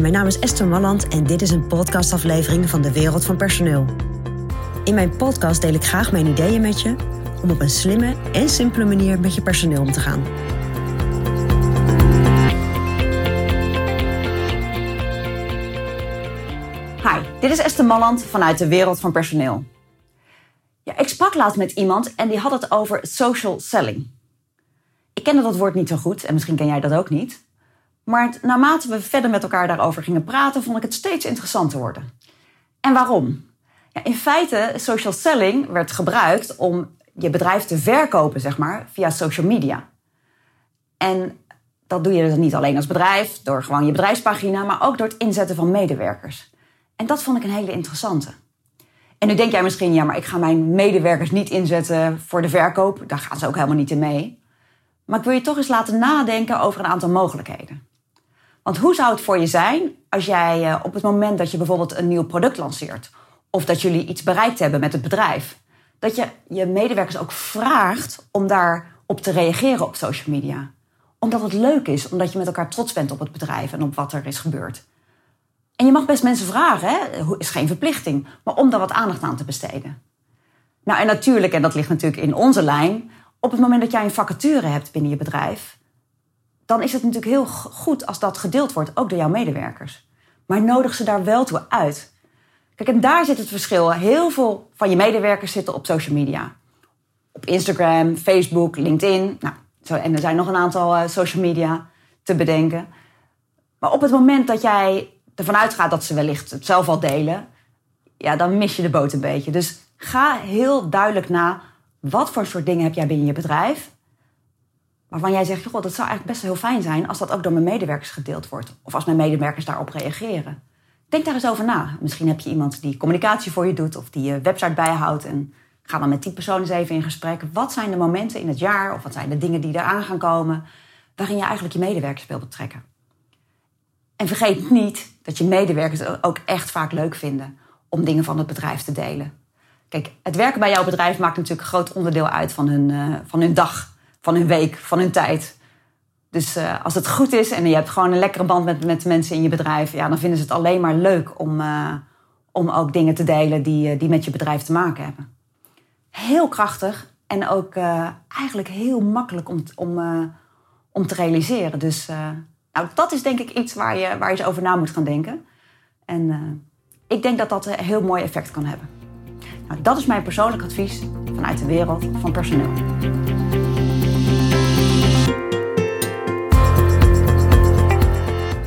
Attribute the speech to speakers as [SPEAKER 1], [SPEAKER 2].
[SPEAKER 1] Mijn naam is Esther Malland en dit is een podcastaflevering van de Wereld van Personeel. In mijn podcast deel ik graag mijn ideeën met je om op een slimme en simpele manier met je personeel om te gaan.
[SPEAKER 2] Hi, dit is Esther Malland vanuit de Wereld van Personeel. Ja, ik sprak laatst met iemand en die had het over social selling. Ik kende dat woord niet zo goed en misschien ken jij dat ook niet. Maar naarmate we verder met elkaar daarover gingen praten, vond ik het steeds interessanter worden. En waarom? Ja, in feite, social selling werd gebruikt om je bedrijf te verkopen, zeg maar, via social media. En dat doe je dus niet alleen als bedrijf, door gewoon je bedrijfspagina, maar ook door het inzetten van medewerkers. En dat vond ik een hele interessante. En nu denk jij misschien, ja, maar ik ga mijn medewerkers niet inzetten voor de verkoop. Daar gaan ze ook helemaal niet in mee. Maar ik wil je toch eens laten nadenken over een aantal mogelijkheden. Want hoe zou het voor je zijn als jij eh, op het moment dat je bijvoorbeeld een nieuw product lanceert, of dat jullie iets bereikt hebben met het bedrijf, dat je je medewerkers ook vraagt om daarop te reageren op social media? Omdat het leuk is, omdat je met elkaar trots bent op het bedrijf en op wat er is gebeurd. En je mag best mensen vragen, hè? is geen verplichting, maar om daar wat aandacht aan te besteden. Nou, en natuurlijk, en dat ligt natuurlijk in onze lijn, op het moment dat jij een vacature hebt binnen je bedrijf, dan is het natuurlijk heel goed als dat gedeeld wordt, ook door jouw medewerkers. Maar nodig ze daar wel toe uit. Kijk, en daar zit het verschil. Heel veel van je medewerkers zitten op social media. Op Instagram, Facebook, LinkedIn. Nou, en er zijn nog een aantal uh, social media te bedenken. Maar op het moment dat jij ervan uitgaat dat ze wellicht het zelf al delen, ja, dan mis je de boot een beetje. Dus ga heel duidelijk na wat voor soort dingen heb jij binnen je bedrijf waarvan jij zegt, God, dat zou eigenlijk best heel fijn zijn als dat ook door mijn medewerkers gedeeld wordt. Of als mijn medewerkers daarop reageren. Denk daar eens over na. Misschien heb je iemand die communicatie voor je doet of die je website bijhoudt. En ga dan met die persoon eens even in gesprek. Wat zijn de momenten in het jaar of wat zijn de dingen die eraan gaan komen waarin je eigenlijk je medewerkers wil betrekken? En vergeet niet dat je medewerkers ook echt vaak leuk vinden om dingen van het bedrijf te delen. Kijk, het werken bij jouw bedrijf maakt natuurlijk een groot onderdeel uit van hun, uh, van hun dag van hun week, van hun tijd. Dus uh, als het goed is en je hebt gewoon een lekkere band met, met de mensen in je bedrijf, ja, dan vinden ze het alleen maar leuk om, uh, om ook dingen te delen die, uh, die met je bedrijf te maken hebben. Heel krachtig en ook eigenlijk heel makkelijk om, om, om te realiseren. Dus nou, dat is denk ik iets waar je, waar je eens over na moet gaan denken. En ik denk dat dat een heel mooi effect kan hebben. Nou, dat is mijn persoonlijk advies vanuit de wereld van personeel.